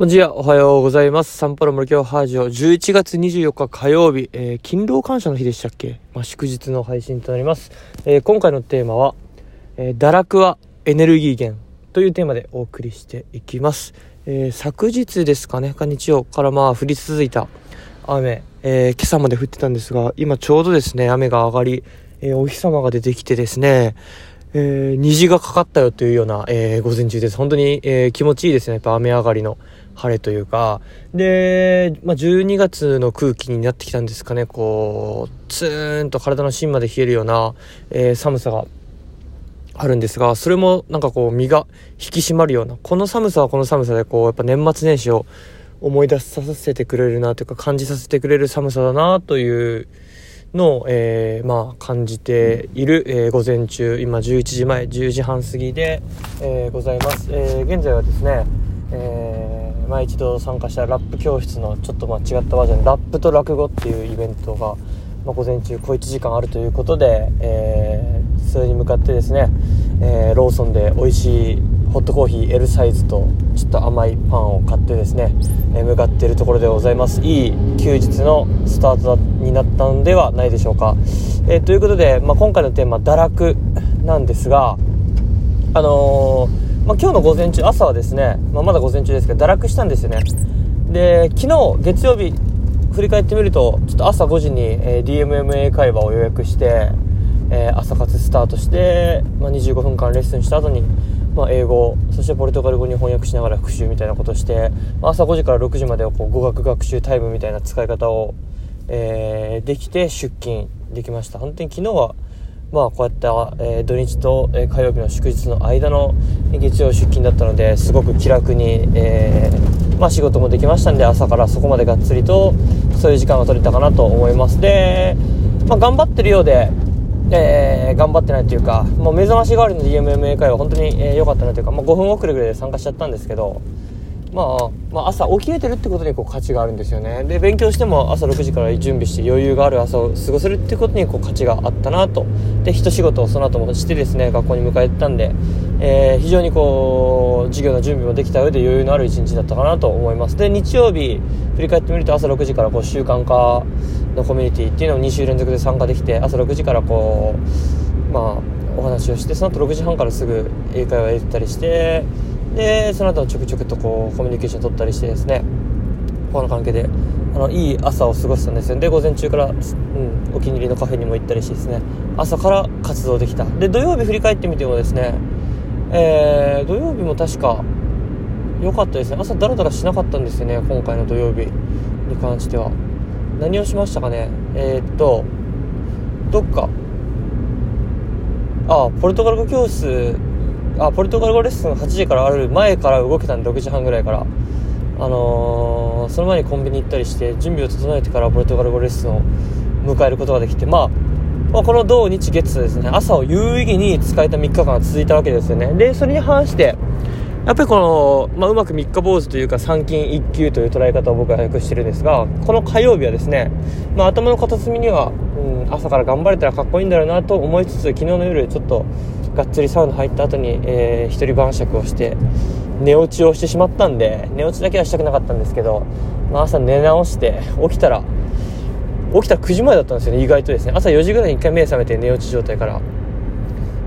こんにちは、おはようございます。サンパロ森京ハージオ、11月24日火曜日、えー、勤労感謝の日でしたっけ？まあ、祝日の配信となります。えー、今回のテーマは、えー、堕落はエネルギー源というテーマでお送りしていきます。え、昨日ですかね、か日曜からまあ降り続いた雨、え今朝まで降ってたんですが、今ちょうどですね、雨が上がり、えお日様が出てきてですね、え、虹がかかったよというような、え、午前中です。本当に、え、気持ちいいですね。やっぱ雨上がりの晴れというか。で、まあ、12月の空気になってきたんですかね。こう、ツーンと体の芯まで冷えるような、え寒さがあるんですが、それもなんかこう身が引き締まるような、この寒さはこの寒さでこう、やっぱ年末年始を思い出させてくれるなというか感じさせてくれる寒さだなという、の、えー、まあ、感じている、えー、午前中、今11時前、10時半過ぎで、えー、ございます。え現在はですね、えー、前一度参加したラップ教室のちょっとまあ違ったバージョン、ラップと落語っていうイベントが、まあ、午前中小1時間あるということで、えー、それに向かってですね、えローソンで美味しいホットコーヒー L サイズとちょっと甘いパンを買ってですね、え向かっているところでございます。いい休日のスタートになったのではないでしょうか、えー、ということで、まあ、今回のテーマ堕落なんですがあのー、まあ、今日の午前中朝はですね、まあ、まだ午前中ですけど堕落したんですよね。で昨日月曜日振り返ってみるとちょっと朝5時に、えー、DMMA 会話を予約して、え朝活スタートして、まあ、25分間レッスンした後にまあ、英語そしてポルトガル語に翻訳しながら復習みたいなことをして、まあ、朝5時から6時までこう語学学習タイムみたいな使い方を、えー、できて出勤できました。本当に昨日はまあこうやった、えー、土日と、え、火曜日の祝日の間の月曜出勤だったのですごく気楽に、えー、まあ、仕事もできましたんで朝からそこまでがっつりとそういう時間が取れたかなと思います。で、まあ、頑張ってるようでえー、頑張ってないというか、もう目覚まし代わりの DMMA 会は本当に良、えー、かったなというか、まあ、5分遅れぐらいで参加しちゃったんですけど、まあ、まあ、朝起きれてるってことにこう価値があるんですよね。で勉強しても朝6時から準備して余裕がある朝を過ごせるってことにこう価値があったなと。で一仕事をその後もしてですね学校に迎えてたんで、えー、非常にこう授業の準備もできた上で余裕のある一日だったかなと思います。で日曜日振り返ってみると朝6時からこう習慣化のコミュニティっていうのを2週連続で参加できて朝6時からこうまあお話をしてその後6時半からすぐ英会話やったりしてでその後ちょくちょくとこうコミュニケーション取ったりしてですね。この関係であのいい朝を過ごしたんですよ。で午前中から、うん、お気に入りのカフェにも行ったりしてですね。朝から活動できた。で土曜日振り返ってみてもですねえー、土曜日も確か良かったですね。朝ダラダラしなかったんですよね今回の土曜日に関しては。何をしましたかね？えー、っとどっか。あポルトガル語教室あポルトガル語レッスン8時からある前から動けたんで6時半ぐらいから。あのー、その前にコンビニ行ったりして準備を整えてからポルトガル語レッスンを迎えることができて、まあ、まあ、この土日月ですね朝を有意義に使えた3日間が続いたわけですよね。でそれに反してやっぱりこの、まあ、うまく三日坊主というか三金一休という捉え方を僕はよくしてるんですがこの火曜日はですね、まあ、頭の片隅には、うん、朝から頑張れたらかっこいいんだろうなと思いつつ昨日の夜ちょっとがっつりサウナ入った後に、えー、一人晩酌をして寝落ちをしてしまったんで寝落ちだけはしたくなかったんですけど、まあ、朝寝直して起きたら起きたら9時前だったんですよね意外とですね。朝4時ぐらいに1回目覚めて寝落ち状態から。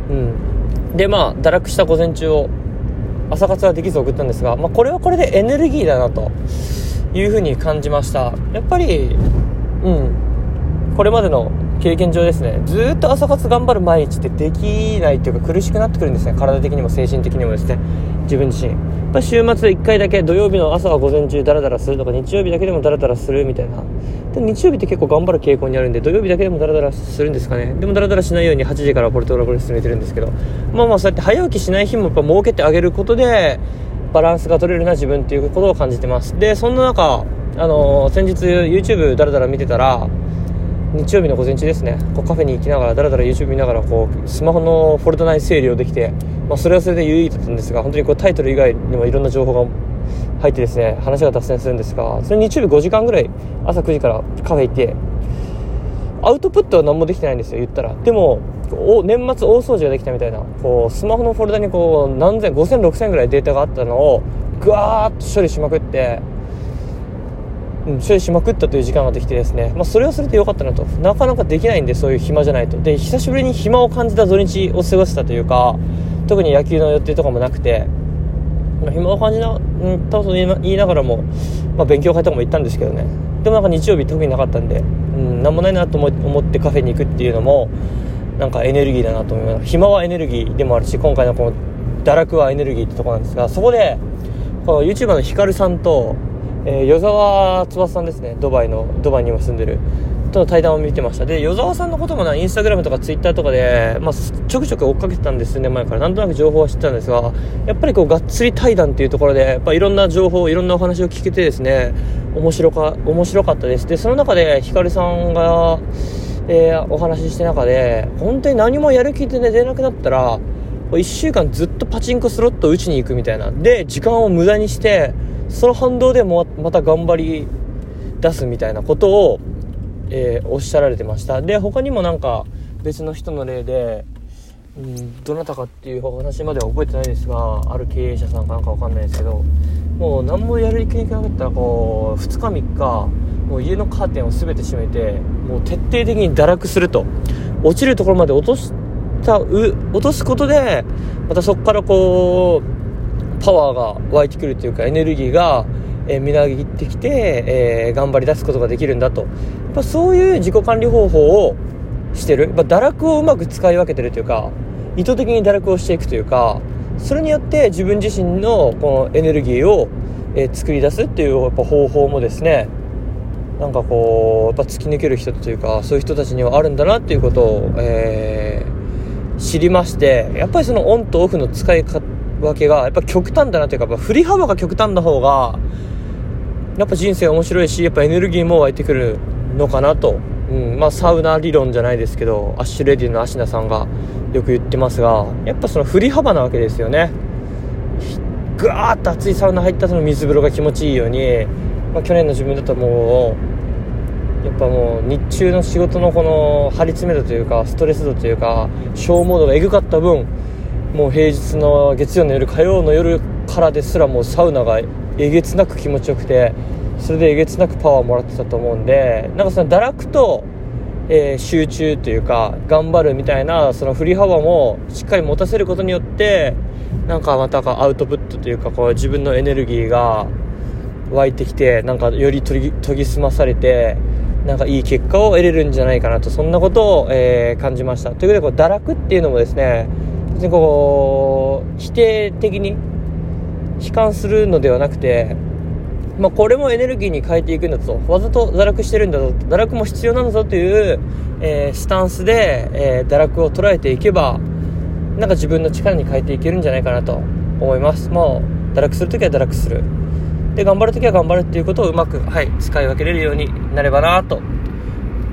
うん。でまあ堕落した午前中を朝活はできず送ったんですが、まあ、これはこれでエネルギーだなというふうに感じました。やっぱりうん。これまでの経験上ですね。ずっと朝活頑張る毎日ってできないっていうか苦しくなってくるんですね。体的にも精神的にもですね。自分自身。やっぱ週末1回だけ土曜日の朝は午前中ダラダラするとか日曜日だけでもダラダラするみたいな。で日曜日って結構頑張る傾向にあるんで土曜日だけでもダラダラするんですかねでもダラダラしないように8時からポルトガル語レッスン入れてるんですけど。まあまあそうやって早起きしない日もやっぱ設けてあげることでバランスが取れるな自分っていうことを感じてます。でそんな中あのー、先日 YouTube ダラダラ見てたら日曜日の午前中ですね。こうカフェに行きながらだらだら YouTube 見ながらこうスマホのフォルダ内整理をできて、まあ、それはそれで有意義だったんですが本当にこうタイトル以外にもいろんな情報が入ってですね話が脱線するんですがそれ日曜日5時間ぐらい朝9時からカフェ行ってアウトプットは何もできてないんですよ言ったら。でも年末大掃除ができたみたいなこうスマホのフォルダにこう何千50006000ぐらいデータがあったのをガーッと処理しまくってうん、処理しまくったという時間ができてですね、まあ、それをすると良かったなと。なかなかできないんでそういう暇じゃないと。で久しぶりに暇を感じた土日を過ごしたというか特に野球の予定とかもなくて、まあ、暇を感じな、たと言いながらも、まあ、勉強会とかも行ったんですけどね。でもなんか日曜日特になかったんで、うん、何もないなと思ってカフェに行くっていうのもなんかエネルギーだなと思います。暇はエネルギーでもあるし今回のこの堕落はエネルギーってとこなんですがそこでこの YouTuber のヒカルさんとえー、与沢翼さんですね。ドバイのドバイにも住んでる。との対談を見てました。で与沢さんのこともなインスタグラムとかツイッターとかで、まあ、ちょくちょく追っかけてたんです数年前から。なんとなく情報は知ってたんですがやっぱりこうがっつり対談っていうところでやっぱいろんな情報いろんなお話を聞けてですね面白か面白かったです。でその中でヒカルさんが、えー、お話しして中で本当に何もやる気で、ね、出なくなったら1週間ずっとパチンコスロット打ちに行くみたいな。で時間を無駄にしてその反動でもまた頑張り出すみたいなことを、えー、おっしゃられてました。で他にもなんか別の人の例で、うん、どなたかっていうお話までは覚えてないですがある経営者さんかなんか分かんないですけどもう何もやる気なかったらこう2日3日もう家のカーテンを全て閉めてもう徹底的に堕落すると。落ちるところまで落とした落とすことでまたそこからこうパワーが湧いてくるというかエネルギーが、えー、みなぎってきて、えー、頑張り出すことができるんだと。やっぱそういう自己管理方法をしてる、まあ、堕落をうまく使い分けてるというか意図的に堕落をしていくというかそれによって自分自身のこのエネルギーを、えー、作り出すっていうやっぱ方法もですねなんかこうやっぱ突き抜ける人というかそういう人たちにはあるんだなっていうことを、えー、知りましてやっぱりそのオンとオフの使い方わけが、やっぱ極端だなというか、やっぱ振り幅が極端な方が、やっぱ人生面白いし、やっぱエネルギーも湧いてくるのかなと。うん、まあサウナ理論じゃないですけど、アッシュレディの芦名さんがよく言ってますが、やっぱその振り幅なわけですよね。ぐわーっと熱いサウナ入ったその水風呂が気持ちいいように、まあ、去年の自分だともう、やっぱもう日中の仕事のこの張り詰め度というか、ストレス度というか、消耗度がエグかった分、もう平日の月曜の夜火曜の夜からですらもうサウナがえげつなく気持ちよくてそれでえげつなくパワーもらってたと思うんでなんかその堕落と、えー、集中というか頑張るみたいなその振り幅もしっかり持たせることによってなんかまたアウトプットというかこう自分のエネルギーが湧いてきてなんかより研ぎ澄まされてなんかいい結果を得れるんじゃないかなとそんなことを、えー、感じました。ということでこう堕落っていうのもですね別にこう否定的に悲観するのではなくて、まあ、これもエネルギーに変えていくんだと。わざと堕落してるんだぞ堕落も必要なんだぞという、えー、スタンスで、えー、堕落を捉えていけばなんか自分の力に変えていけるんじゃないかなと。思います。もう堕落するときは堕落する。で頑張るときは頑張るっていうことをうまく、はい、使い分けれるようになればなと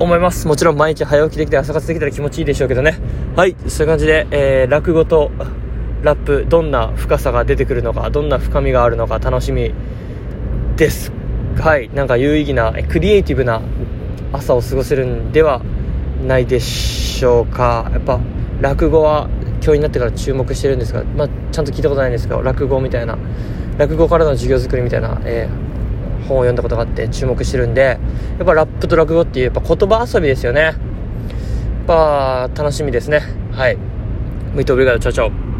思います。もちろん毎日早起きできて朝活できたら気持ちいいでしょうけどね。はい、そういう感じで、えー、落語とラップ、どんな深さが出てくるのか、どんな深みがあるのか楽しみです。はい、なんか有意義な、クリエイティブな朝を過ごせるんではないでしょうか。やっぱ、落語は教員になってから注目してるんですが、まあ、ちゃんと聞いたことないんですけど、落語みたいな、落語からの授業作りみたいな、えー本を読んだことがあって注目してるんで、やっぱラップと落語っていうやっぱ言葉遊びですよね。やっぱ楽しみですね。はい。ムイトオブリガード、チャチャオ。